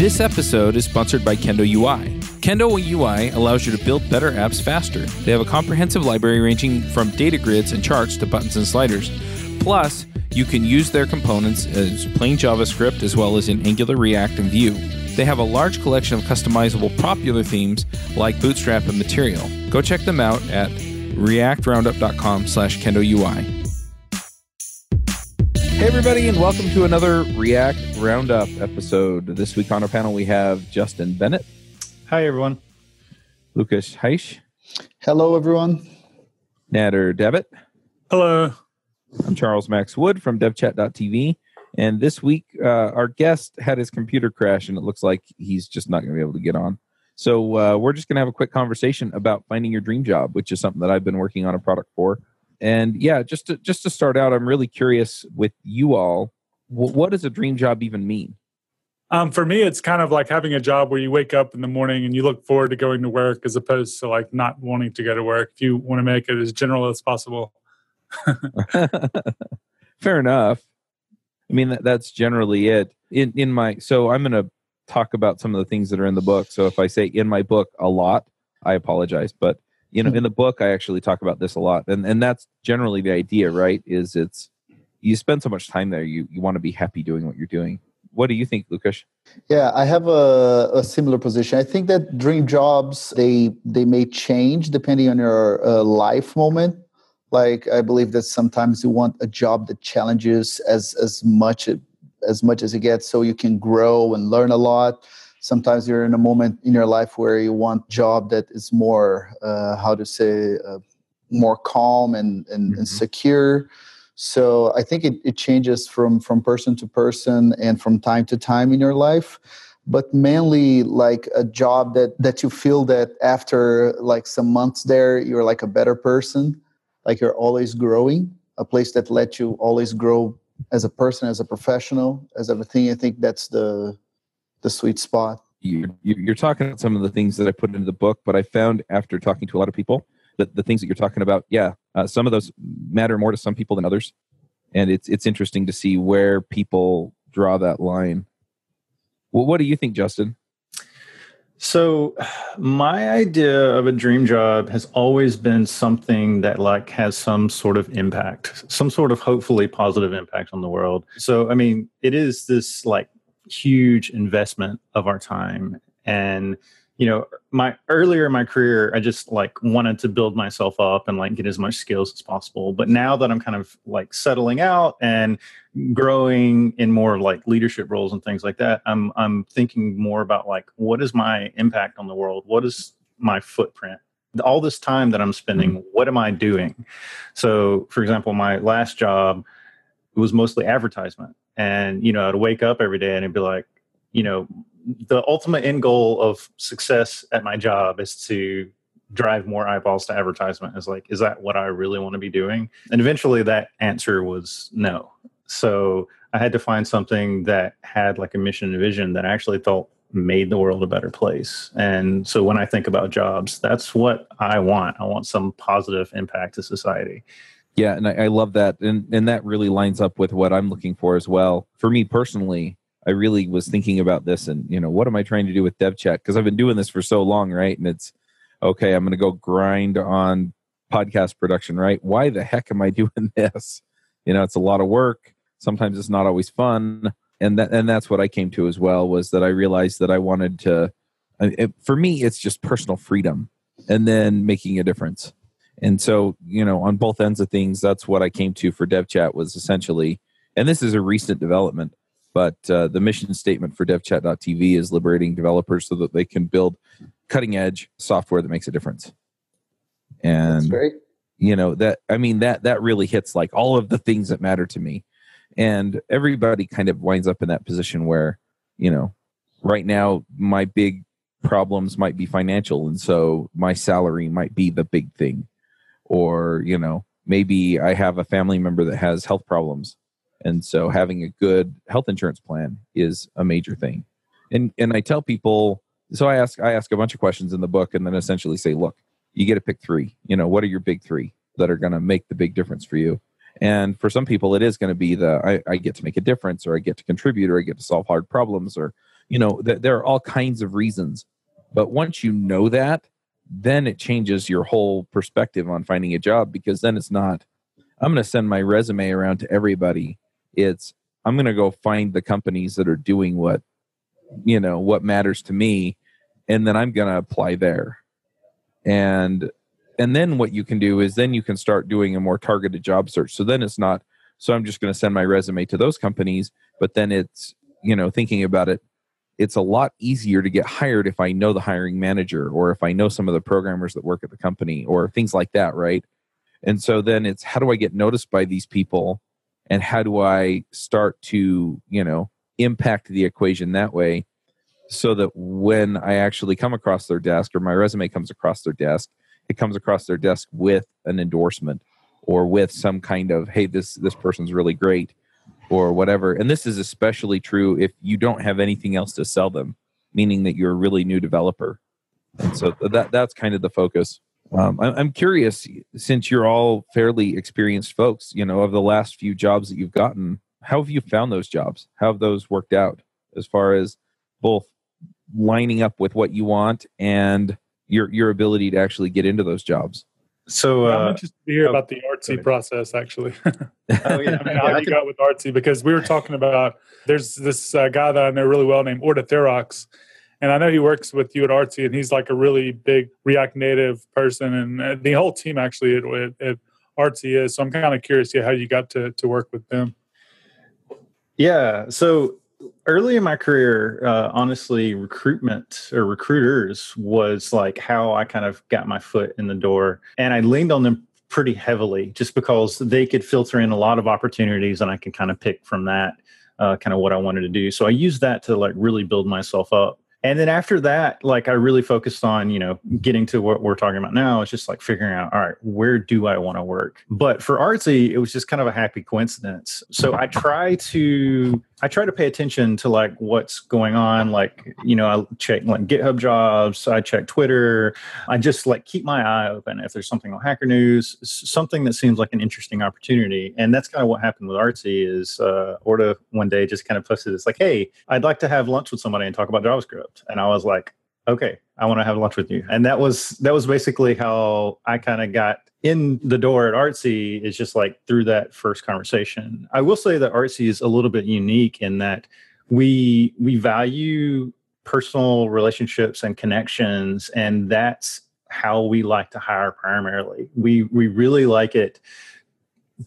This episode is sponsored by Kendo UI. Kendo UI allows you to build better apps faster. They have a comprehensive library ranging from data grids and charts to buttons and sliders. Plus, you can use their components as plain JavaScript as well as in Angular, React, and Vue. They have a large collection of customizable popular themes like Bootstrap and Material. Go check them out at reactroundup.com slash kendoui. Hey, everybody, and welcome to another React Roundup episode. This week on our panel, we have Justin Bennett. Hi, everyone. Lucas Reis. Hello, everyone. Nader Dabit. Hello. I'm Charles Max Wood from devchat.tv. And this week, uh, our guest had his computer crash, and it looks like he's just not going to be able to get on. So uh, we're just going to have a quick conversation about finding your dream job, which is something that I've been working on a product for. And yeah, just to, just to start out, I'm really curious with you all. What does a dream job even mean? Um, for me, it's kind of like having a job where you wake up in the morning and you look forward to going to work, as opposed to like not wanting to go to work. If you want to make it as general as possible. Fair enough. I mean, that, that's generally it. In in my so I'm going to talk about some of the things that are in the book. So if I say in my book a lot, I apologize. But you know, in the book, I actually talk about this a lot, and and that's generally the idea, right? Is it's you spend so much time there, you you want to be happy doing what you're doing. What do you think, Lucas? Yeah, I have a, a similar position. I think that dream jobs they they may change depending on your uh, life moment. Like I believe that sometimes you want a job that challenges as as much as much as it gets, so you can grow and learn a lot. Sometimes you're in a moment in your life where you want job that is more uh, how to say uh, more calm and and, mm-hmm. and secure. So I think it, it changes from from person to person and from time to time in your life but mainly like a job that that you feel that after like some months there you're like a better person like you're always growing a place that lets you always grow as a person as a professional as everything i think that's the the sweet spot. You're, you're talking about some of the things that i put into the book but i found after talking to a lot of people that the things that you're talking about yeah uh, some of those matter more to some people than others. And it's it's interesting to see where people draw that line. Well, what do you think justin? So my idea of a dream job has always been something that like has some sort of impact, some sort of hopefully positive impact on the world. So I mean, it is this like huge investment of our time. And you know my earlier in my career i just like wanted to build myself up and like get as much skills as possible. But now that i'm kind of like settling out and growing in more like leadership roles and things like that i'm i'm thinking more about like what is my impact on the world? What is my footprint? All this time that i'm spending mm-hmm. what am i doing? So for example my last job was mostly advertisement. And you know i'd wake up every day and it'd be like you know the ultimate end goal of success at my job is to drive more eyeballs to advertisement. Is like is that what i really want to be doing? And eventually that answer was no. So i had to find something that had like a mission and vision that I actually felt made the world a better place. And so when i think about jobs that's what i want. I want some positive impact to society yeah and i, I love that and and that really lines up with what i'm looking for as well for me personally I really was thinking about this and, you know, what am I trying to do with DevChat? Because I've been doing this for so long, right? And it's, okay, I'm going to go grind on podcast production, right? Why the heck am I doing this? You know, it's a lot of work. Sometimes it's not always fun. And that, and that's what I came to as well was that I realized that I wanted to, it, for me, it's just personal freedom and then making a difference. And so, you know, on both ends of things, that's what I came to for DevChat was essentially, and this is a recent development but uh, the mission statement for devchat.tv is liberating developers so that they can build cutting edge software that makes a difference. And you know that I mean that that really hits like all of the things that matter to me. And everybody kind of winds up in that position where, you know, right now my big problems might be financial and so my salary might be the big thing. Or, you know, maybe I have a family member that has health problems. And so having a good health insurance plan is a major thing. And and i tell people so i ask i ask a bunch of questions in the book and then essentially say look you get to pick three. You know what are your big three that are going to make the big difference for you? And for some people it is going to be the I, I get to make a difference or i get to contribute or i get to solve hard problems or you know th- there are all kinds of reasons. But once you know that then it changes your whole perspective on finding a job because then it's not i'm going to send my resume around to everybody. It's i'm going to go find the companies that are doing what you know what matters to me and then i'm going to apply there. And and then what you can do is then you can start doing a more targeted job search. So then it's not so i'm just going to send my resume to those companies but then it's you know thinking about it it's a lot easier to get hired if i know the hiring manager or if i know some of the programmers that work at the company or things like that right? And so then it's how do i get noticed by these people? And how do i start to you know impact the equation that way so that when i actually come across their desk or my resume comes across their desk it comes across their desk with an endorsement or with some kind of hey this this person's really great or whatever. And this is especially true if you don't have anything else to sell them meaning that you're a really new developer. And so that that's kind of the focus. Um, i'm curious since you're all fairly experienced folks you know of the last few jobs that you've gotten how have you found those jobs? How have those worked out as far as both lining up with what you want and your your ability to actually get into those jobs So I'm uh, interested to hear oh, about the go artsy process, actually. oh yeah, I mean, Yeah, how I you can- got with artsy because we were talking about there's this uh, guy that I know really well named Orta Therox, and I know he works with you at artsy, and he's like a really big React Native person, and uh, the whole team actually at, at, at artsy is. So I'm kind of curious, yeah, how you got to to work with them. Yeah. So early in my career, uh, honestly, recruitment or recruiters was like how I kind of got my foot in the door. And I leaned on them pretty heavily just because they could filter in a lot of opportunities and I could kind of pick from that uh, kind of what I wanted to do. So I used that to like really build myself up. And then after that, like I really focused on, you know, getting to what we're talking about now. It's just like figuring out, all right, where do I want to work? But for artsy, it was just kind of a happy coincidence. So I try to I try to pay attention to like what's going on. Like, you know, I check like GitHub jobs, I check Twitter. I just like keep my eye open if there's something on Hacker News, something that seems like an interesting opportunity. And that's kind of what happened with Artsy is uh, Orta one day just kind of posted this like, hey, I'd like to have lunch with somebody and talk about JavaScript. And I was like, okay, I want to have lunch with you. And that was that was basically how I kind of got in the door at Artsy is just like through that first conversation. I will say that Artsy is a little bit unique in that we we value personal relationships and connections and that's how we like to hire primarily. We we really like it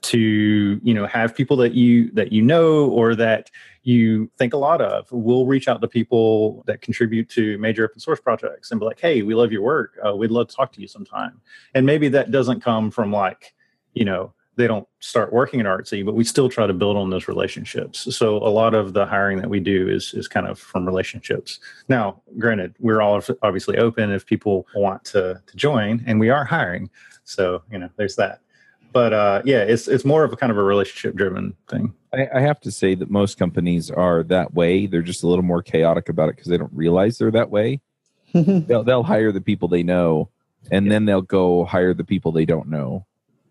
to you know have people that you that you know or that you think a lot of. We'll reach out to people that contribute to major open source projects and be like hey we love your work. Uh, we'd love to talk to you sometime. And maybe that doesn't come from like you know they don't start working at artsy but we still try to build on those relationships. So a lot of the hiring that we do is is kind of from relationships. Now granted we're all obviously open if people want to to join and we are hiring. So you know there's that but uh, yeah, it's it's more of a kind of a relationship driven thing. I, I have to say that most companies are that way. They're just a little more chaotic about it because they don't realize they're that way. They'll they'll hire the people they know, and then they'll go hire the people they don't know.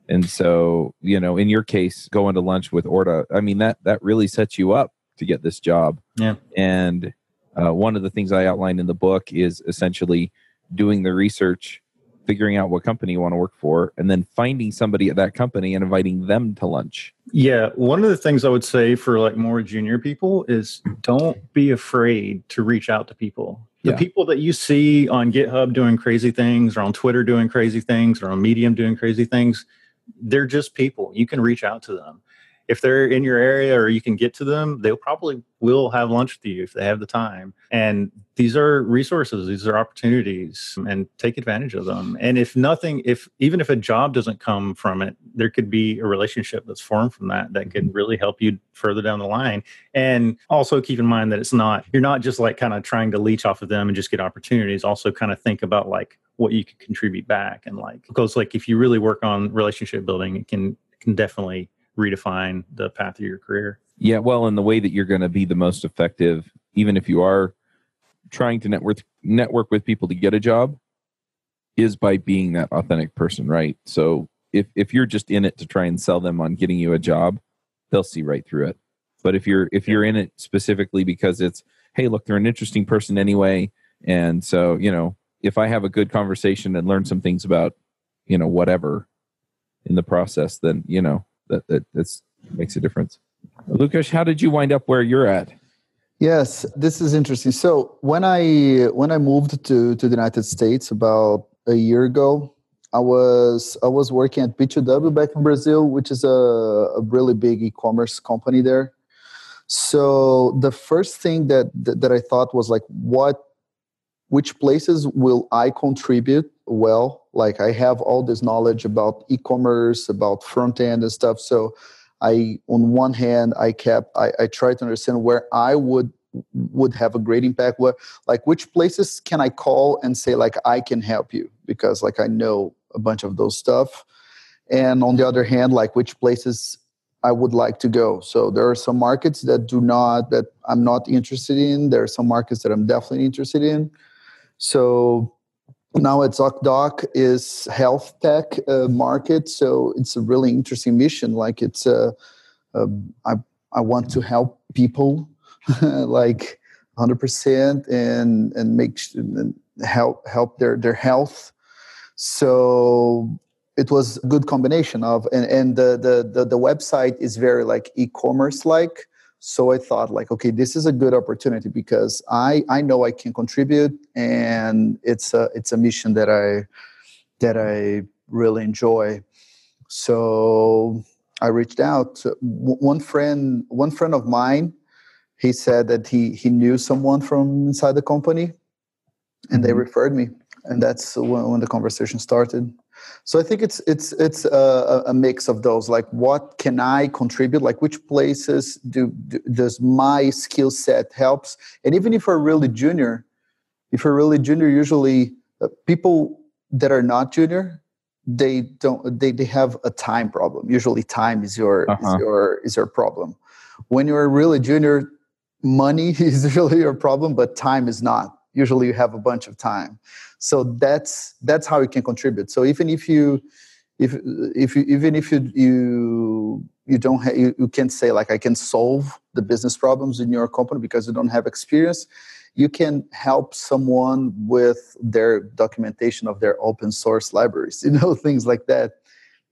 And so, you know, in your case, going to lunch with Orta, I mean that that really sets you up to get this job. Yeah. And uh, one of the things I outlined in the book is essentially doing the research figuring out what company you want to work for and then finding somebody at that company and inviting them to lunch Yeah, one of the things I would say for like more junior people is don't be afraid to reach out to people. The Yeah. people that you see on GitHub doing crazy things or on Twitter doing crazy things or on Medium doing crazy things, they're just people. You can reach out to them. If they're in your area or you can get to them, they'll probably will have lunch with you if they have the time. And these are resources, these are opportunities and take advantage of them. And if nothing, if even if a job doesn't come from it, there could be a relationship that's formed from that that could mm-hmm. really help you further down the line. And also keep in mind that it's not, you're not just like kind of trying to leech off of them and just get opportunities. Also kind of think about like what you could contribute back and like, because like if you really work on relationship building, it can, can definitely redefine the path of your career. Yeah, well, and the way that you're going to be the most effective, even if you are trying to network network with people to get a job, is by being that authentic person, right? So if if you're just in it to try and sell them on getting you a job, they'll see right through it. But if you're if you're in it specifically because it's hey, look, they're an interesting person anyway. And so, you know, if I have a good conversation and learn some things about, you know, whatever in the process, then, you know, that, that that's, makes a difference. Lucas, how did you wind up where you're at? Yes, this is interesting. So when I when I moved to to the United States about a year ago, I was I was working at B2W back in Brazil, which is a, a really big e-commerce company there. So the first thing that, that that I thought was like, what, which places will I contribute well? Like I have all this knowledge about e-commerce, about front end and stuff. So I, on one hand, I kept I, I tried to understand where I would would have a great impact where like which places can i call and say like i can help you? Because like i know a bunch of those stuff. And on the other hand like which places i would like to go. So there are some markets that do not that i'm not interested in. There are some markets that i'm definitely interested in. So now at ZocDoc is health tech uh, market so it's a really interesting mission like it's a, a I, I want to help people like 100% and and make and help help their their health. So it was a good combination of and, and the, the the the website is very like e-commerce like so i thought like okay this is a good opportunity because i i know i can contribute and it's a it's a mission that i that i really enjoy. So i reached out one friend one friend of mine he said that he he knew someone from inside the company and they mm-hmm. referred me. And that's when, when, the conversation started so i think it's it's it's a, a, mix of those like what can i contribute? Like which places do, do does my skill set helps? And even if you're really junior if you're really junior usually uh, people that are not junior they don't they, they have a time problem. Usually time is your uh-huh. is your is your problem. When you're really junior money is really your problem, but time is not. Usually, you have a bunch of time, so that's that's how you can contribute. So even if you if if you even if you you you don't have you, you can't say like I can solve the business problems in your company because you don't have experience you can help someone with their documentation of their open source libraries you know things like that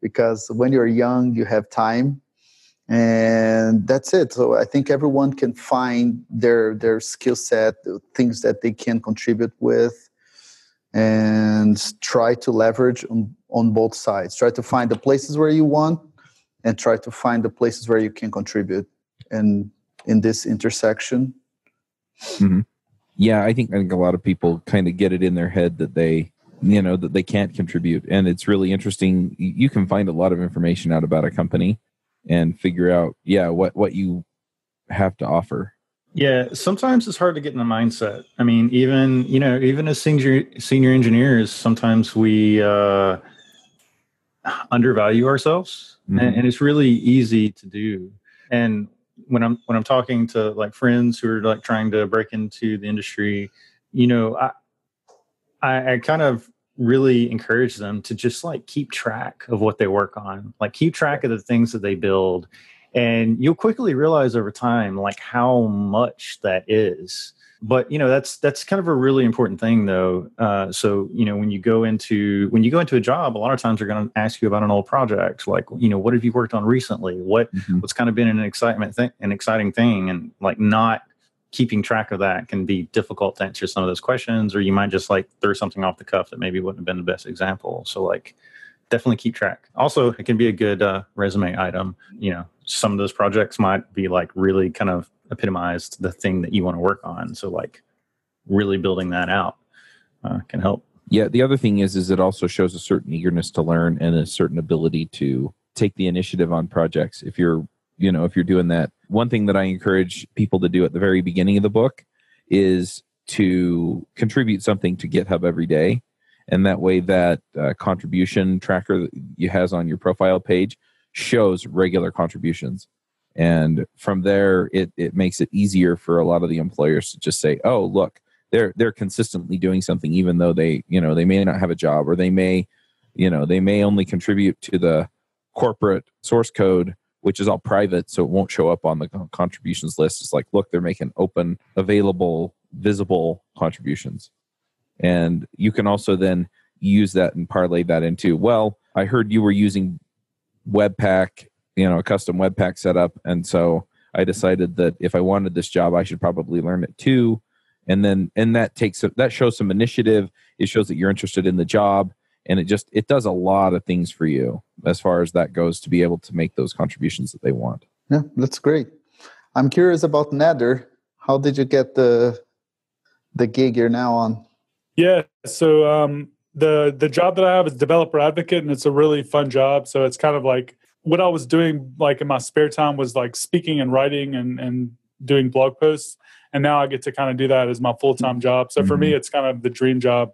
because when you're young you have time and that's it so i think everyone can find their their skill set things that they can contribute with and try to leverage on, on both sides. Try to find the places where you want and try to find the places where you can contribute and in this intersection. Mm-hmm. yeah i think i think a lot of people kind of get it in their head that they you know that they can't contribute. And it's really interesting. You can find a lot of information out about a company and figure out yeah what what you have to offer yeah sometimes it's hard to get in the mindset. I mean even you know even as senior senior engineers sometimes we uh undervalue ourselves mm-hmm. and, and it's really easy to do. And when i'm when i'm talking to like friends who are like trying to break into the industry you know i i, I kind of really encourage them to just like keep track of what they work on. Like keep track of the things that they build and you'll quickly realize over time like how much that is. But you know that's that's kind of a really important thing though. Uh, so you know when you go into when you go into a job a lot of times they're going to ask you about an old project like you know what have you worked on recently? What mm-hmm. what's kind of been an excitement thing an exciting thing? And like not keeping track of that can be difficult to answer some of those questions or you might just like throw something off the cuff that maybe wouldn't have been the best example. So like definitely keep track. Also it can be a good uh, resume item you know some of those projects might be like really kind of epitomized the thing that you want to work on. So like really building that out uh, can help. Yeah the other thing is is it also shows a certain eagerness to learn and a certain ability to take the initiative on projects. If you're you know if you're doing that one thing that i encourage people to do at the very beginning of the book is to contribute something to github every day. And that way that uh, contribution tracker you has on your profile page shows regular contributions and from there it, it makes it easier for a lot of the employers to just say oh look they're they're consistently doing something even though they you know they may not have a job or they may you know they may only contribute to the corporate source code which is all private, so it won't show up on the contributions list. It's like, look, they're making open, available, visible contributions. And you can also then use that and parlay that into, well, I heard you were using Webpack, you know, a custom Webpack setup. And so I decided that if I wanted this job, I should probably learn it too. And then, and that takes, that shows some initiative. It shows that you're interested in the job and it just it does a lot of things for you as far as that goes to be able to make those contributions that they want yeah that's great i'm curious about Nader how did you get the the gig you're now on yeah so um the the job that i have is developer advocate and it's a really fun job so it's kind of like what i was doing like in my spare time was like speaking and writing and and doing blog posts and now i get to kind of do that as my full-time job so mm-hmm. for me mm-hmm. it's kind of the dream job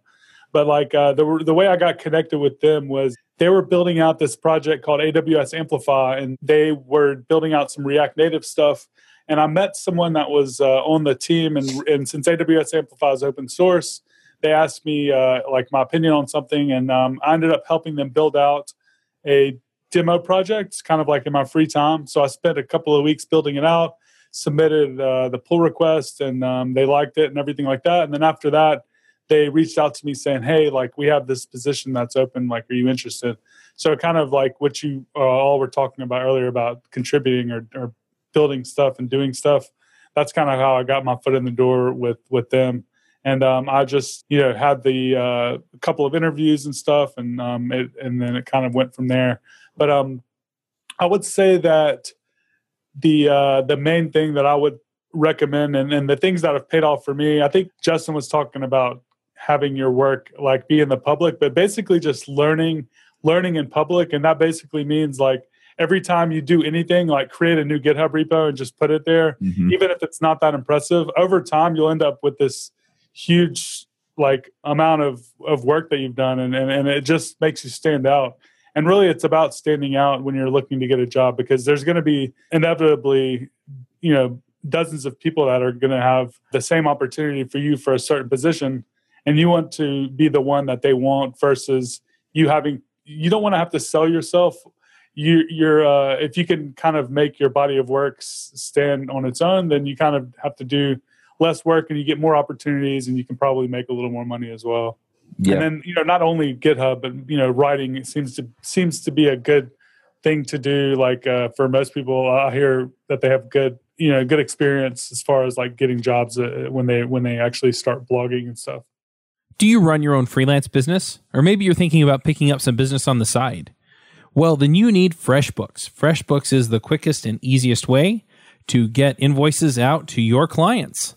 but like uh, the the way I got connected with them was they were building out this project called AWS Amplify, and they were building out some React Native stuff. And I met someone that was uh, on the team, and, and since AWS Amplify is open source, they asked me uh, like my opinion on something, and um, I ended up helping them build out a demo project, kind of like in my free time. So I spent a couple of weeks building it out, submitted uh, the pull request, and um, they liked it and everything like that. And then after that, they reached out to me saying, "Hey, like we have this position that's open. Like, are you interested?" So kind of like what you uh, all were talking about earlier about contributing or, or building stuff and doing stuff. That's kind of how I got my foot in the door with with them. And um, I just you know had the uh, couple of interviews and stuff, and um, it, and then it kind of went from there. But um, I would say that the uh, the main thing that I would recommend and, and the things that have paid off for me i think justin was talking about having your work like be in the public but basically just learning learning in public and that basically means like every time you do anything like create a new github repo and just put it there mm-hmm. even if it's not that impressive over time you'll end up with this huge like amount of of work that you've done and, and and it just makes you stand out. And really it's about standing out when you're looking to get a job because there's going to be inevitably you know dozens of people that are going to have the same opportunity for you for a certain position and you want to be the one that they want versus you having you don't want to have to sell yourself. You you're uh, if you can kind of make your body of work stand on its own then you kind of have to do less work and you get more opportunities and you can probably make a little more money as well yeah. and then you know not only github but you know writing seems to seems to be a good thing to do like uh, for most people i hear that they have good you know good experience as far as like getting jobs uh, when they when they actually start blogging and stuff do you run your own freelance business? Or maybe you're thinking about picking up some business on the side? Well, then you need FreshBooks. FreshBooks is the quickest and easiest way to get invoices out to your clients.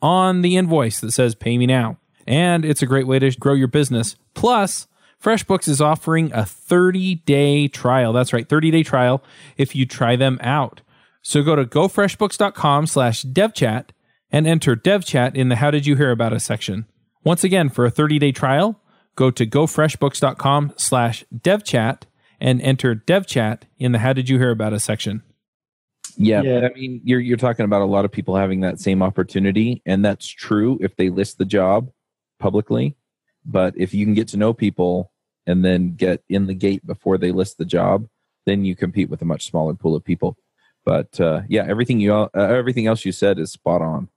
on the invoice that says Pay Me Now. And it's a great way to grow your business. Plus, FreshBooks is offering a 30 day trial. That's right, 30 day trial if you try them out. So go to gofreshbooks.com slash devchat and enter devchat in the How Did You Hear About Us section. Once again, for a 30-day trial, go to gofreshbooks.com slash devchat and enter devchat in the how did you hear about us section. Yeah, yeah, I mean, you're you're talking about a lot of people having that same opportunity, and that's true if they list the job publicly. But if you can get to know people and then get in the gate before they list the job, then you compete with a much smaller pool of people. But uh, yeah, everything you uh, everything else you said is spot on.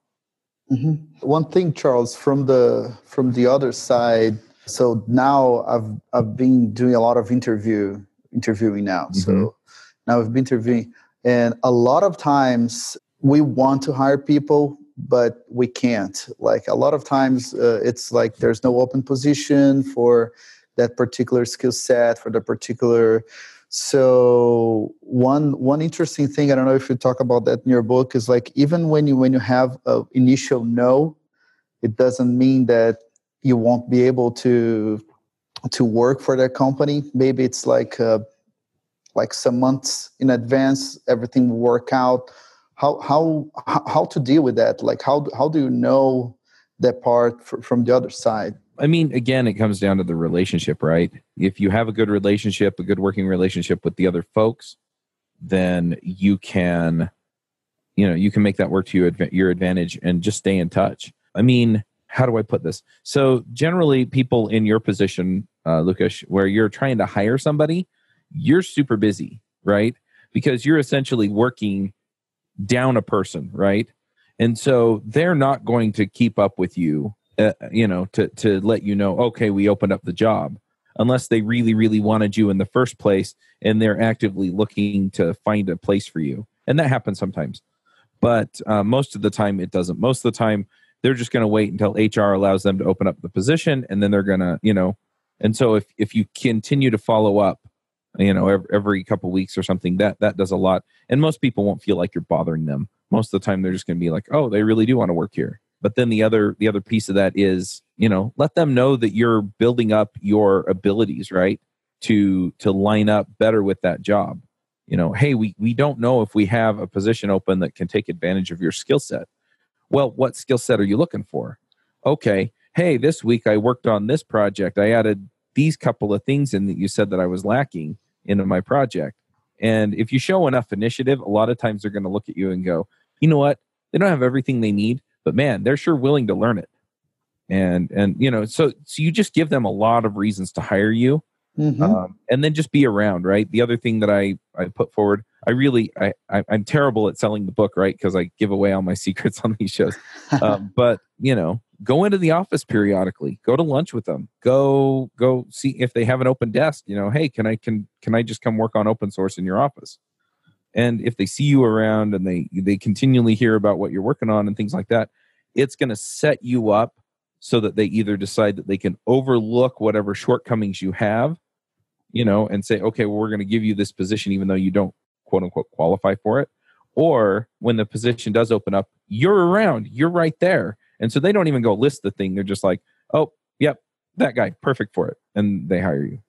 Mm-hmm. One thing, Charles, from the from the other side. So now I've I've been doing a lot of interview interviewing now. Mm-hmm. So now I've been interviewing, and a lot of times we want to hire people, but we can't. Like a lot of times, uh, it's like there's no open position for that particular skill set for the particular so one one interesting thing, I don't know if you talk about that in your book, is like even when you when you have an initial no, it doesn't mean that you won't be able to to work for that company. Maybe it's like uh, like some months in advance everything will work out. How how how to deal with that? Like how how do you know that part from the other side? I mean again it comes down to the relationship right? If you have a good relationship a good working relationship with the other folks then you can you know you can make that work to your, your advantage and just stay in touch. I mean how do i put this? So generally people in your position uh, lucas where you're trying to hire somebody you're super busy right? Because you're essentially working down a person right? And so they're not going to keep up with you uh, you know to to let you know okay we opened up the job unless they really really wanted you in the first place and they're actively looking to find a place for you. And that happens sometimes. But uh, most of the time it doesn't. Most of the time they're just going to wait until hr allows them to open up the position and then they're going to you know. And so if if you continue to follow up you know every, every couple weeks or something that that does a lot. And most people won't feel like you're bothering them. Most of the time they're just going to be like oh they really do want to work here. But then the other the other piece of that is you know let them know that you're building up your abilities right to to line up better with that job. You know hey we we don't know if we have a position open that can take advantage of your skill set. Well what skill set are you looking for? Okay hey this week i worked on this project. I added these couple of things in that you said that i was lacking into my project. And if you show enough initiative a lot of times they're going to look at you and go you know what? They don't have everything they need but man they're sure willing to learn it. And and you know so so you just give them a lot of reasons to hire you mm-hmm. um, and then just be around right? The other thing that i i put forward i really i, I am terrible at selling the book right? Because i give away all my secrets on these shows. Um, but you know go into the office periodically go to lunch with them go go see if they have an open desk you know hey can i can can i just come work on open source in your office? And if they see you around and they they continually hear about what you're working on and things like that it's going to set you up so that they either decide that they can overlook whatever shortcomings you have you know and say okay well we're going to give you this position even though you don't quote unquote qualify for it. Or when the position does open up you're around you're right there and so they don't even go list the thing. They're just like oh yep that guy. Perfect for it. And they hire you.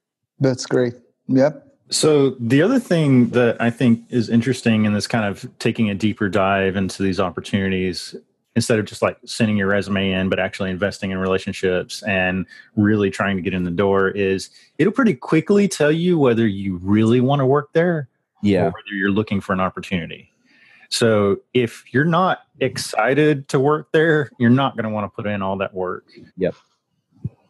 That's great. Yep. So the other thing that I think is interesting in this kind of taking a deeper dive into these opportunities instead of just like sending your resume in but actually investing in relationships and really trying to get in the door is it'll pretty quickly tell you whether you really want to work there yeah. or whether you're looking for an opportunity. So if you're not excited to work there, you're not going to want to put in all that work. Yep.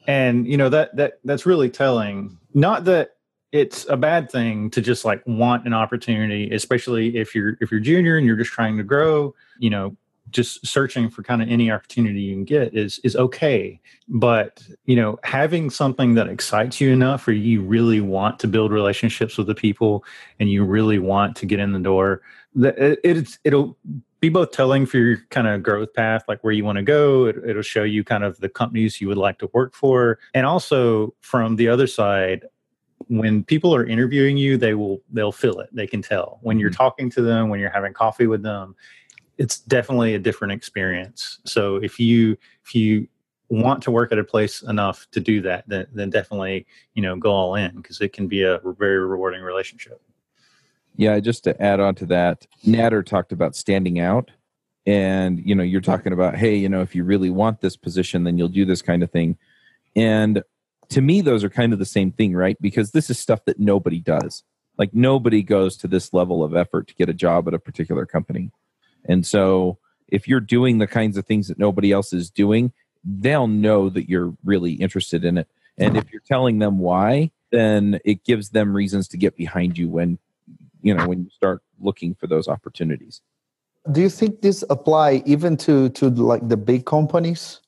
And you know that that that's really telling. Not that it's a bad thing to just like want an opportunity especially if you're if you're junior and you're just trying to grow you know just searching for kind of any opportunity you can get is is okay but you know having something that excites you enough where you really want to build relationships with the people and you really want to get in the door that it, it's it'll be both telling for your kind of growth path like where you want to go. It, it'll show you kind of the companies you would like to work for. And also from the other side when people are interviewing you they will they'll feel it. They can tell. When you're mm-hmm. talking to them when you're having coffee with them it's definitely a different experience. So if you if you want to work at a place enough to do that then, then definitely you know go all in because it can be a very rewarding relationship yeah just to add on to that Nader talked about standing out and you know you're talking about hey you know if you really want this position then you'll do this kind of thing. And to me those are kind of the same thing right? Because this is stuff that nobody does. Like nobody goes to this level of effort to get a job at a particular company. And so if you're doing the kinds of things that nobody else is doing they'll know that you're really interested in it. And if you're telling them why then it gives them reasons to get behind you when you know when you start looking for those opportunities. Do you think this apply even to to like the big companies?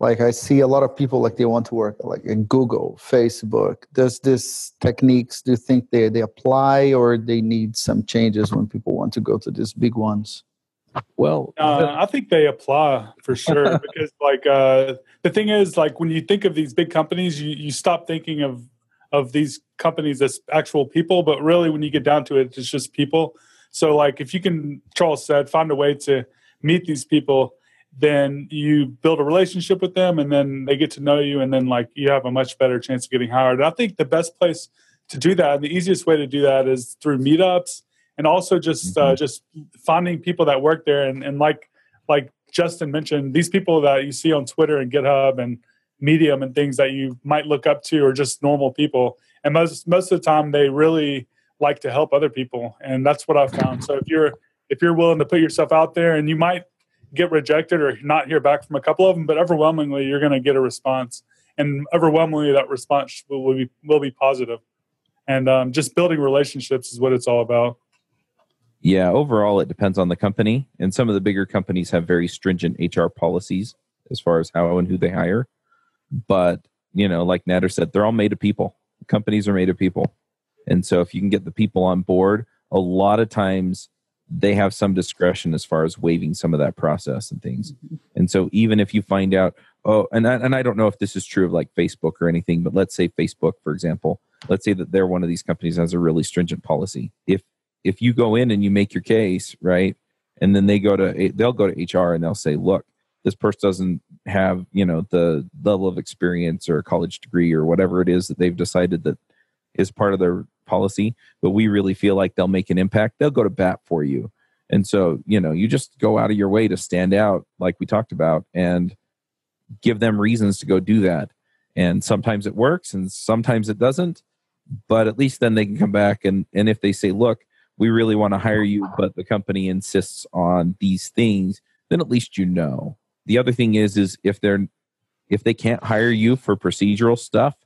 Like i see a lot of people like they want to work like in google facebook. Does this techniques do you think they, they apply or they need some changes when people want to go to these big ones? Well uh, i think they apply for sure because like uh, the thing is like when you think of these big companies you, you stop thinking of of these companies as actual people but really when you get down to it it's just people so like if you can charles said find a way to meet these people then you build a relationship with them and then they get to know you and then like you have a much better chance of getting hired. I think the best place to do that. And the easiest way to do that is through meetups and also just uh, mm-hmm. uh, just finding people that work there. And, and like like Justin mentioned, these people that you see on Twitter and GitHub and Medium and things that you might look up to or just normal people. And most most of the time, they really like to help other people, and that's what I've found. So if you're if you're willing to put yourself out there, and you might get rejected or not hear back from a couple of them, but overwhelmingly you're going to get a response, and overwhelmingly that response will, will be will be positive. And um, just building relationships is what it's all about. Yeah, overall, it depends on the company. And some of the bigger companies have very stringent HR policies as far as how and who they hire. But, you know, like Nader said, they're all made of people. Companies are made of people. And so if you can get the people on board, a lot of times they have some discretion as far as waiving some of that process and things. Mm-hmm. And so even if you find out, oh, and I, and I don't know if this is true of like Facebook or anything, but let's say Facebook, for example, let's say that they're one of these companies that has a really stringent policy. If if you go in and you make your case right and then they go to they'll go to hr and they'll say look this person doesn't have you know the level of experience or college degree or whatever it is that they've decided that is part of their policy but we really feel like they'll make an impact they'll go to bat for you and so you know you just go out of your way to stand out like we talked about and give them reasons to go do that and sometimes it works and sometimes it doesn't but at least then they can come back and and if they say look we really want to hire you, but the company insists on these things, then at least you know. The other thing is, is if they're if they can't hire you for procedural stuff,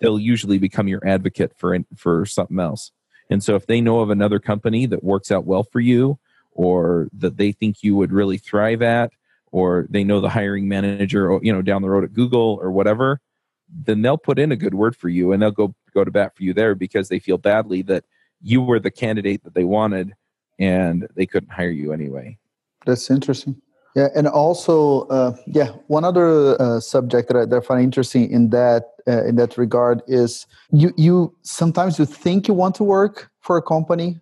they'll usually become your advocate for for something else. And so if they know of another company that works out well for you, or that they think you would really thrive at, or they know the hiring manager, or, you know, down the road at Google or whatever, then they'll put in a good word for you and they'll go go to bat for you there because they feel badly that you were the candidate that they wanted and they couldn't hire you anyway. That's interesting. Yeah, and also, uh, yeah, one other uh, subject that I, that I find interesting in that uh, in that regard is you you sometimes you think you want to work for a company,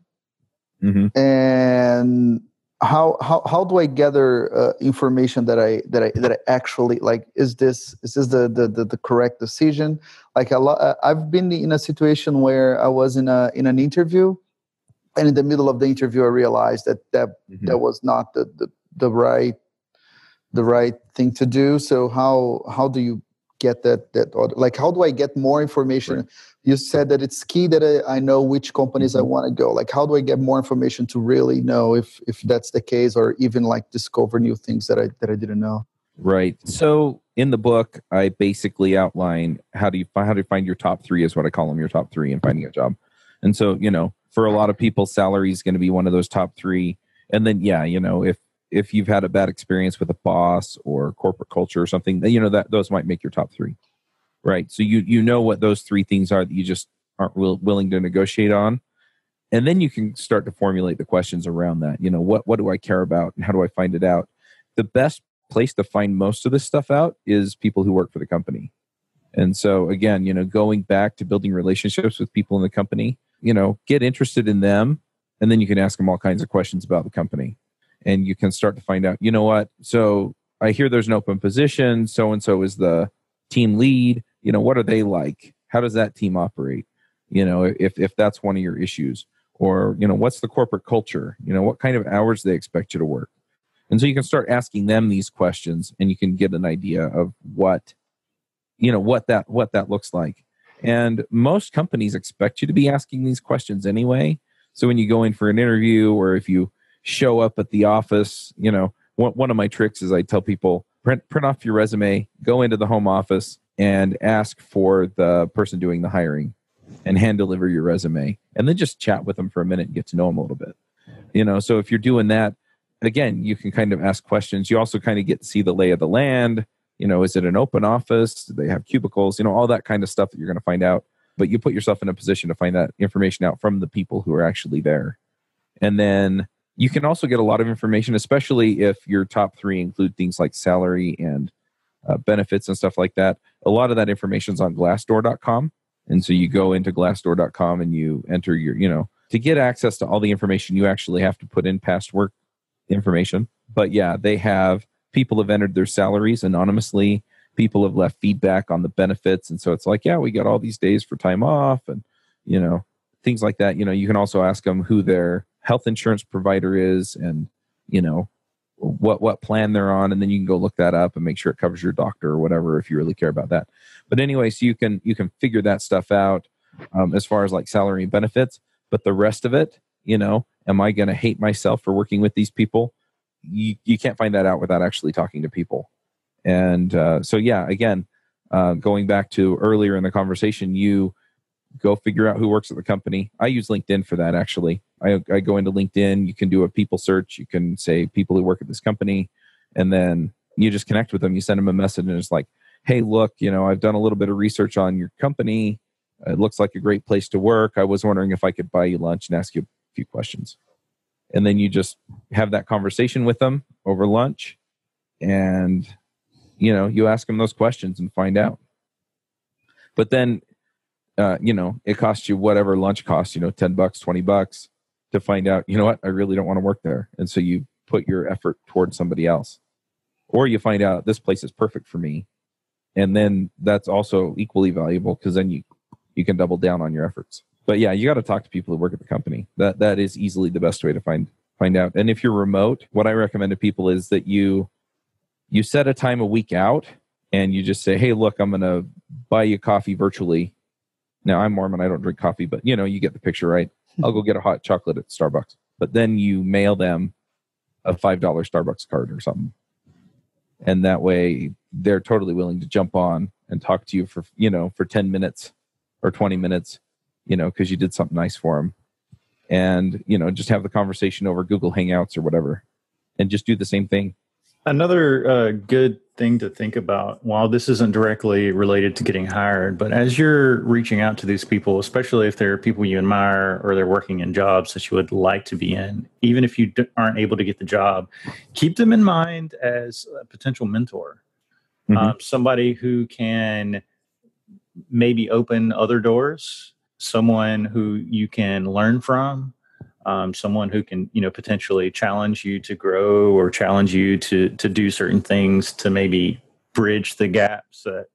mm-hmm. and how how how do I gather uh, information that I that I that I actually like? Is this is this the the the, the correct decision? Like a lot, uh, I've been in a situation where I was in a in an interview, and in the middle of the interview, I realized that that mm-hmm. that was not the, the the right the right thing to do. So how how do you get that that like how do I get more information? Right you said that it's key that I, I know which companies mm-hmm. I want to go. Like, how do I get more information to really know if if that's the case, or even like discover new things that I that I didn't know? Right. So in the book, I basically outline how do you find how do you find your top three is what I call them your top three in finding a job. And so you know, for a lot of people, salary is going to be one of those top three. And then yeah, you know, if if you've had a bad experience with a boss or corporate culture or something, you know that those might make your top three right? So you you know what those three things are that you just aren't will, willing to negotiate on, and then you can start to formulate the questions around that. You know, what what do I care about, and how do I find it out? The best place to find most of this stuff out is people who work for the company. And so again, you know, going back to building relationships with people in the company, you know, get interested in them and then you can ask them all kinds of questions about the company. And you can start to find out, you know what? So I hear there's an open position, so and so is the team lead you know what are they like? How does that team operate? You know if if that's one of your issues or you know what's the corporate culture? You know what kind of hours they expect you to work? And so you can start asking them these questions and you can get an idea of what you know what that what that looks like. And most companies expect you to be asking these questions anyway. So when you go in for an interview or if you show up at the office you know one, one of my tricks is i tell people print print off your resume go into the home office and ask for the person doing the hiring and hand deliver your resume and then just chat with them for a minute and get to know them a little bit. You know so if you're doing that again you can kind of ask questions. You also kind of get to see the lay of the land. You know is it an open office? Do they have cubicles? You know all that kind of stuff that you're going to find out. But you put yourself in a position to find that information out from the people who are actually there. And then you can also get a lot of information especially if your top three include things like salary and uh, benefits and stuff like that. A lot of that information is on glassdoor.com. And so you go into glassdoor.com and you enter your, you know, to get access to all the information, you actually have to put in past work information. But yeah, they have people have entered their salaries anonymously. People have left feedback on the benefits. And so it's like, yeah, we got all these days for time off and, you know, things like that. You know, you can also ask them who their health insurance provider is and, you know, what what plan they're on and then you can go look that up and make sure it covers your doctor or whatever if you really care about that. But anyway so you can you can figure that stuff out um, as far as like salary and benefits. But the rest of it you know am i going to hate myself for working with these people? You, you can't find that out without actually talking to people. And uh, so yeah again uh, going back to earlier in the conversation you go figure out who works at the company. I use linkedin for that actually I, I go into LinkedIn. You can do a people search. You can say people who work at this company, and then you just connect with them. You send them a message, and it's like, "Hey, look, you know, I've done a little bit of research on your company. It looks like a great place to work. I was wondering if I could buy you lunch and ask you a few questions." And then you just have that conversation with them over lunch, and you know, you ask them those questions and find out. But then, uh, you know, it costs you whatever lunch costs. You know, ten bucks, twenty bucks to find out, you know what, I really don't want to work there. And so you put your effort towards somebody else. Or you find out this place is perfect for me. And then that's also equally valuable because then you you can double down on your efforts. But yeah, you got to talk to people who work at the company. That that is easily the best way to find find out. And if you're remote, what I recommend to people is that you you set a time a week out and you just say, "Hey, look, I'm going to buy you coffee virtually." Now, I'm Mormon, I don't drink coffee, but you know, you get the picture, right? I'll go get a hot chocolate at Starbucks. But then you mail them a five dollar Starbucks card or something, and that way they're totally willing to jump on and talk to you for you know for ten minutes or twenty minutes, you know, because you did something nice for them, and you know just have the conversation over Google Hangouts or whatever, and just do the same thing. Another uh, good thing to think about while this isn't directly related to getting hired but as you're reaching out to these people especially if they're people you admire or they're working in jobs that you would like to be in even if you aren't able to get the job keep them in mind as a potential mentor mm-hmm. um, somebody who can maybe open other doors someone who you can learn from um, someone who can you know potentially challenge you to grow or challenge you to to do certain things to maybe bridge the gaps that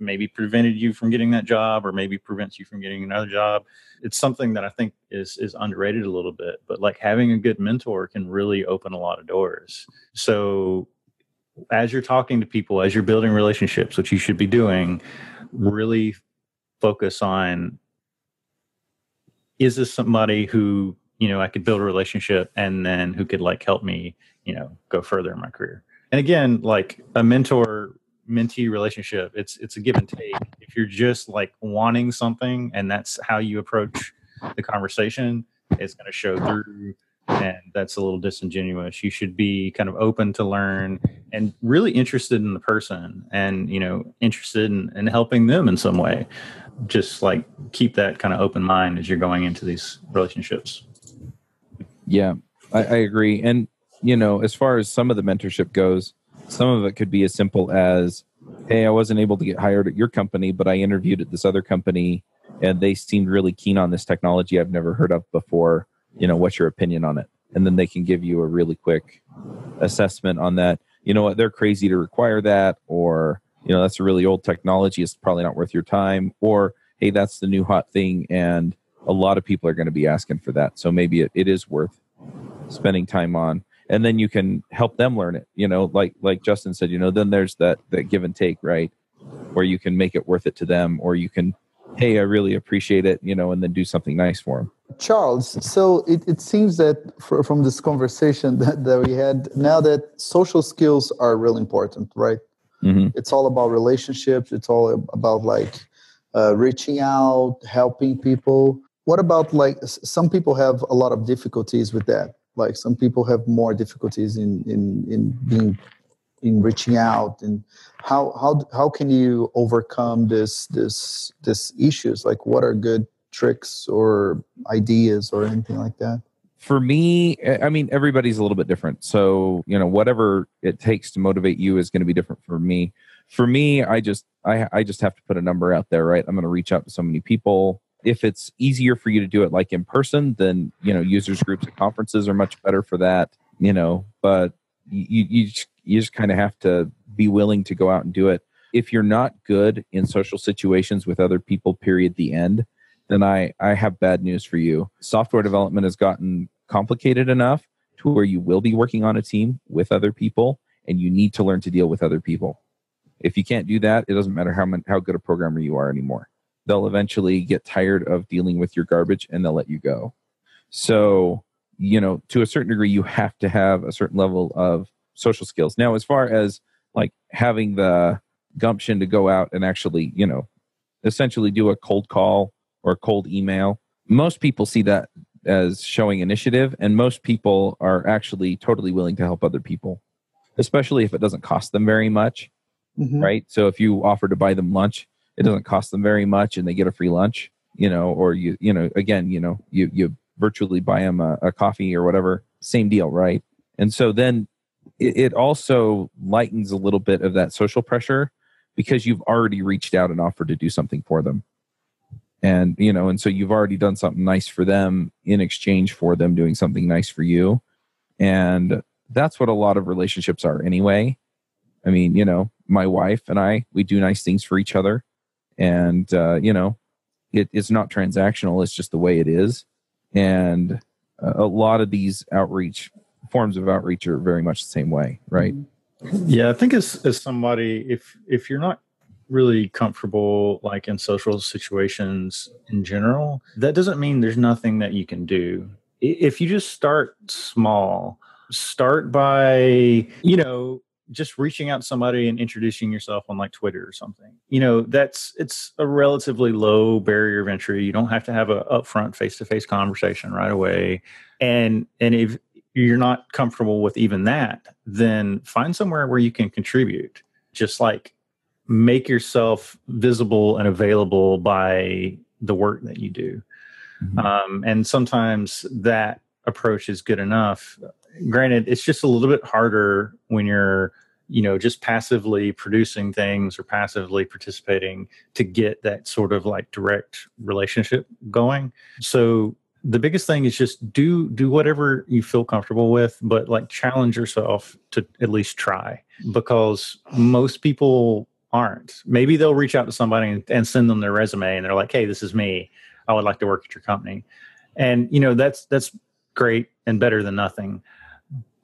maybe prevented you from getting that job or maybe prevents you from getting another job. It's something that i think is is underrated a little bit but like having a good mentor can really open a lot of doors. So as you're talking to people as you're building relationships which you should be doing really focus on is this somebody who you know, I could build a relationship and then who could like help me, you know, go further in my career. And again, like a mentor mentee relationship, it's it's a give and take. If you're just like wanting something and that's how you approach the conversation, it's going to show through and that's a little disingenuous. You should be kind of open to learn and really interested in the person and, you know, interested in, in helping them in some way. Just like keep that kind of open mind as you're going into these relationships. Yeah, I, I agree. And, you know, as far as some of the mentorship goes, some of it could be as simple as, hey, I wasn't able to get hired at your company, but I interviewed at this other company and they seemed really keen on this technology I've never heard of before. You know, what's your opinion on it? And then they can give you a really quick assessment on that. You know what, they're crazy to require that, or, you know, that's a really old technology. It's probably not worth your time. Or, hey, that's the new hot thing. And a lot of people are going to be asking for that. So maybe it, it is worth spending time on. And then you can help them learn it. You know, like like Justin said, you know, then there's that that give and take, right? Where you can make it worth it to them, or you can, hey, I really appreciate it, you know, and then do something nice for them. Charles, so it, it seems that for, from this conversation that, that we had, now that social skills are really important, right? Mm-hmm. It's all about relationships. It's all about like uh, reaching out, helping people what about like some people have a lot of difficulties with that. Like some people have more difficulties in in in being in reaching out. And how how how can you overcome this this this issues? Like what are good tricks or ideas or anything like that? For me eh, i mean everybody's a little bit different. So you know whatever it takes to motivate you is going to be different for me. For me i just i i just have to put a number out there right? I'm going to reach out to so many people if it's easier for you to do it like in person, then you know users groups at conferences are much better for that. You know, but you you just, you just kind of have to be willing to go out and do it. If you're not good in social situations with other people, period, the end, then I, I have bad news for you. Software development has gotten complicated enough to where you will be working on a team with other people and you need to learn to deal with other people. If you can't do that, it doesn't matter how, how good a programmer you are anymore. They'll eventually get tired of dealing with your garbage and they'll let you go. So, you know, to a certain degree, you have to have a certain level of social skills. Now, as far as like having the gumption to go out and actually, you know, essentially do a cold call or a cold email, most people see that as showing initiative, and most people are actually totally willing to help other people, especially if it doesn't cost them very much, mm-hmm. right? So if you offer to buy them lunch, it doesn't cost them very much, and they get a free lunch, you know, or you, you know, again, you know, you you virtually buy them a, a coffee or whatever, same deal, right? And so then it, it also lightens a little bit of that social pressure because you've already reached out and offered to do something for them. And you know and so you've already done something nice for them in exchange for them doing something nice for you. And that's what a lot of relationships are anyway. I mean you know my wife and i we do nice things for each other and uh, you know it, it's not transactional it's just the way it is. And a lot of these outreach forms of outreach are very much the same way right? Yeah i think as as somebody if if you're not really comfortable like in social situations in general that doesn't mean there's nothing that you can do. If you just start small start by you know just reaching out to somebody and introducing yourself on like twitter or something you know that's it's a relatively low barrier of entry you don't have to have a upfront face-to-face conversation right away and and if you're not comfortable with even that then find somewhere where you can contribute just like make yourself visible and available by the work that you do. Mm-hmm. Um, and sometimes that approach is good enough. Granted, it's just a little bit harder when you're, you know, just passively producing things or passively participating to get that sort of like direct relationship going. So the biggest thing is just do do whatever you feel comfortable with but like challenge yourself to at least try because most people aren't. Maybe they'll reach out to somebody and, send them their resume and they're like, "Hey, this is me. I would like to work at your company." And you know, that's that's great and better than nothing.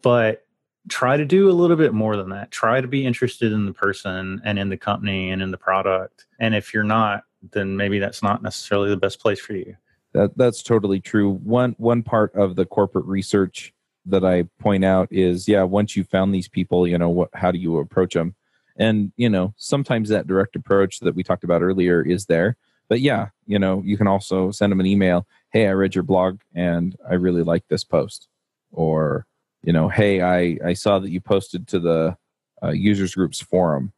But try to do a little bit more than that. Try to be interested in the person and in the company and in the product. And if you're not, then maybe that's not necessarily the best place for you. That that's totally true. One one part of the corporate research that I point out is yeah, once you found these people, you know, what how do you approach them? and you know sometimes that direct approach that we talked about earlier is there but yeah you know you can also send them an email hey i read your blog and i really like this post or you know hey i i saw that you posted to the uh, users groups forum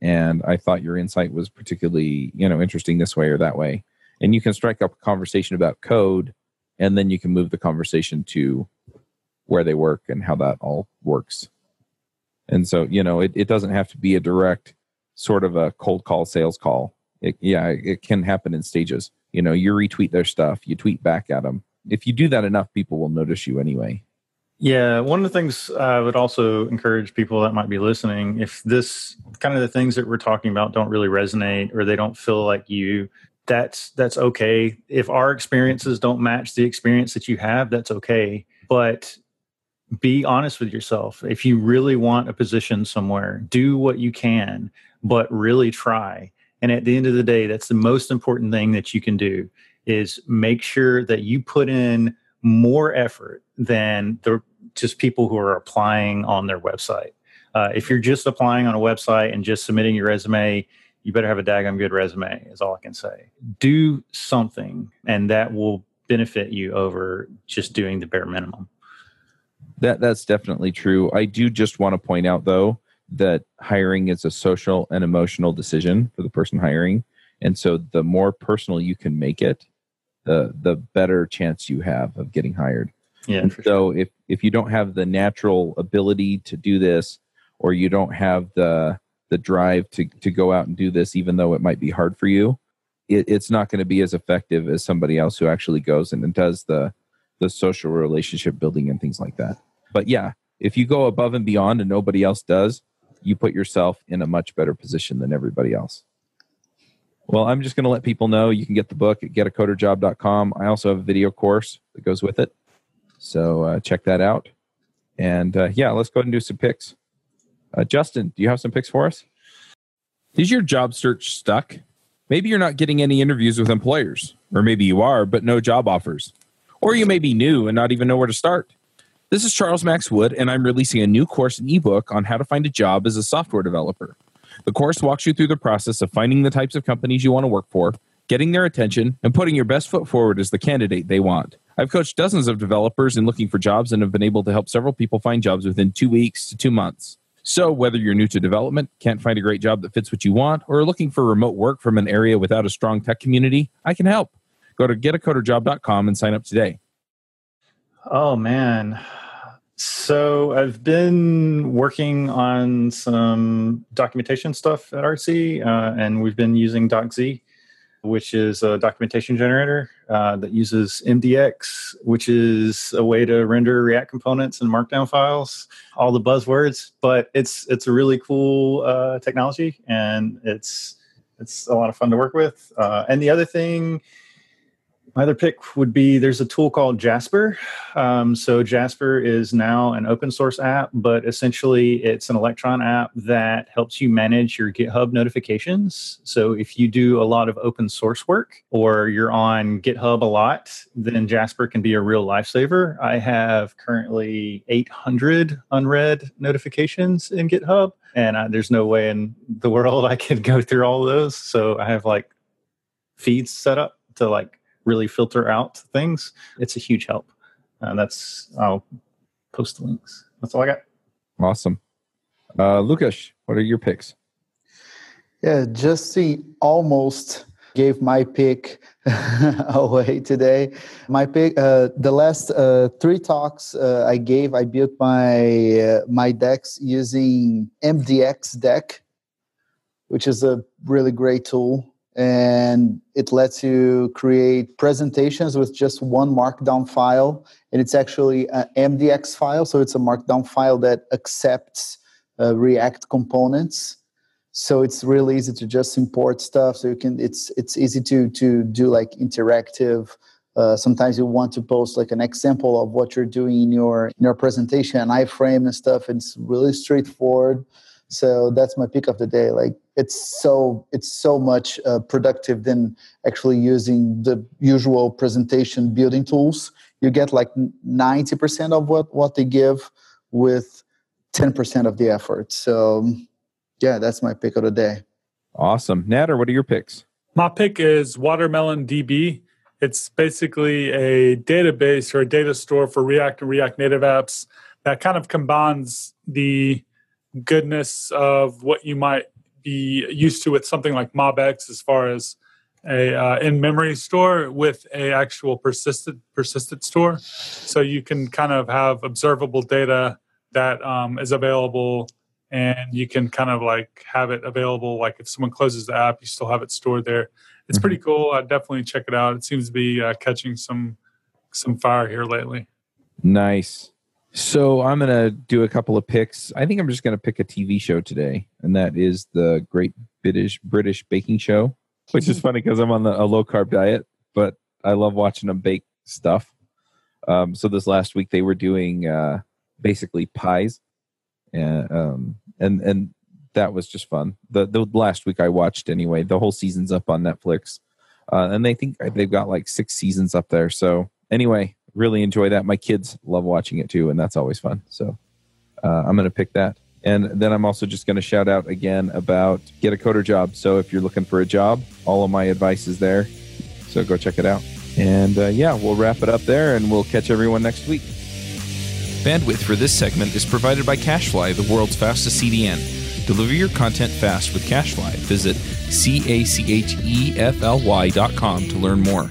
and i thought your insight was particularly you know interesting this way or that way and you can strike up a conversation about code and then you can move the conversation to where they work and how that all works and so, you know, it, it doesn't have to be a direct sort of a cold call sales call. It, yeah, it can happen in stages. You know, you retweet their stuff, you tweet back at them. If you do that enough, people will notice you anyway. Yeah, one of the things I would also encourage people that might be listening, if this kind of the things that we're talking about don't really resonate or they don't feel like you, that's that's okay. If our experiences don't match the experience that you have, that's okay. But be honest with yourself. If you really want a position somewhere, do what you can, but really try. And at the end of the day, that's the most important thing that you can do is make sure that you put in more effort than the just people who are applying on their website. Uh, if you're just applying on a website and just submitting your resume, you better have a daggum good resume, is all I can say. Do something, and that will benefit you over just doing the bare minimum. That that's definitely true. I do just want to point out though that hiring is a social and emotional decision for the person hiring. And so the more personal you can make it, the the better chance you have of getting hired. Yeah. so sure. if if you don't have the natural ability to do this or you don't have the the drive to to go out and do this even though it might be hard for you, it, it's not going to be as effective as somebody else who actually goes and, and does the the social relationship building and things like that. But yeah, if you go above and beyond and nobody else does, you put yourself in a much better position than everybody else. Well, I'm just going to let people know you can get the book at getacoderjob.com. I also have a video course that goes with it. So uh, check that out. And uh, yeah, let's go ahead and do some picks. Uh, Justin, do you have some picks for us? Is your job search stuck? Maybe you're not getting any interviews with employers, or maybe you are, but no job offers. Or you may be new and not even know where to start. This is Charles Max Wood, and I'm releasing a new course and ebook on how to find a job as a software developer. The course walks you through the process of finding the types of companies you want to work for, getting their attention, and putting your best foot forward as the candidate they want. I've coached dozens of developers in looking for jobs and have been able to help several people find jobs within two weeks to two months. So, whether you're new to development, can't find a great job that fits what you want, or are looking for remote work from an area without a strong tech community, I can help. Go to getacoderjob.com and sign up today. Oh, man. So I've been working on some documentation stuff at Artsy, uh, and we've been using DocZ, which is a documentation generator uh, that uses MDX, which is a way to render React components and Markdown files. All the buzzwords, but it's it's a really cool uh, technology, and it's it's a lot of fun to work with. Uh, and the other thing my other pick would be there's a tool called Jasper. Um, so Jasper is now an open source app, but essentially it's an Electron app that helps you manage your GitHub notifications. So if you do a lot of open source work or you're on GitHub a lot, then Jasper can be a real lifesaver. I have currently 800 unread notifications in GitHub, and I, there's no way in the world I could go through all those. So I have like feeds set up to like really filter out things, it's a huge help. And that's I'll post the links. That's all I got. Awesome. Uh, Lucas, what are your picks? Yeah, Justin almost gave my pick away today. My pick, uh, the last uh, three talks uh, I gave, I built my uh, my decks using MDX Deck, which is a really great tool and it lets you create presentations with just one markdown file. And it's actually an mdx file. So it's a markdown file that accepts uh, react components. So it's really easy to just import stuff. So you can it's it's easy to to do like interactive uh, sometimes you want to post like an example of what you're doing in your in your presentation iframe and stuff. And it's really straightforward. So that's my pick of the day. Like it's so it's so much uh, productive than actually using the usual presentation building tools. You get like 90% of what what they give with 10% of the effort. So yeah that's my pick of the day. Awesome. Nader what are your picks? My pick is WatermelonDB it's basically a database or a data store for react and react native apps that kind of combines the goodness of what you might be used to with something like MobX as far as a uh, in memory store with a actual persistent persistent store. So you can kind of have observable data that um, is available and you can kind of like have it available. Like if someone closes the app you still have it stored there. It's mm-hmm. pretty cool. I definitely check it out. It seems to be uh, catching some some fire here lately. Nice so I'm gonna do a couple of picks. I think I'm just gonna pick a TV show today, and that is the Great British British Baking Show, which is funny because I'm on the, a low carb diet, but I love watching them bake stuff. Um, so this last week they were doing uh, basically pies, and um, and and that was just fun. The the last week I watched anyway. The whole season's up on Netflix, uh, and they think they've got like six seasons up there. So anyway, really enjoy that. My kids love watching it too, and that's always fun. So uh, I'm going to pick that. And then I'm also just going to shout out again about Get a Coder Job. So if you're looking for a job, all of my advice is there. So go check it out. And uh, yeah, we'll wrap it up there and we'll catch everyone next week. Bandwidth for this segment is provided by CacheFly, the world's fastest CDN. Deliver your content fast with CacheFly. Visit C A C H E F L Y dot com to learn more.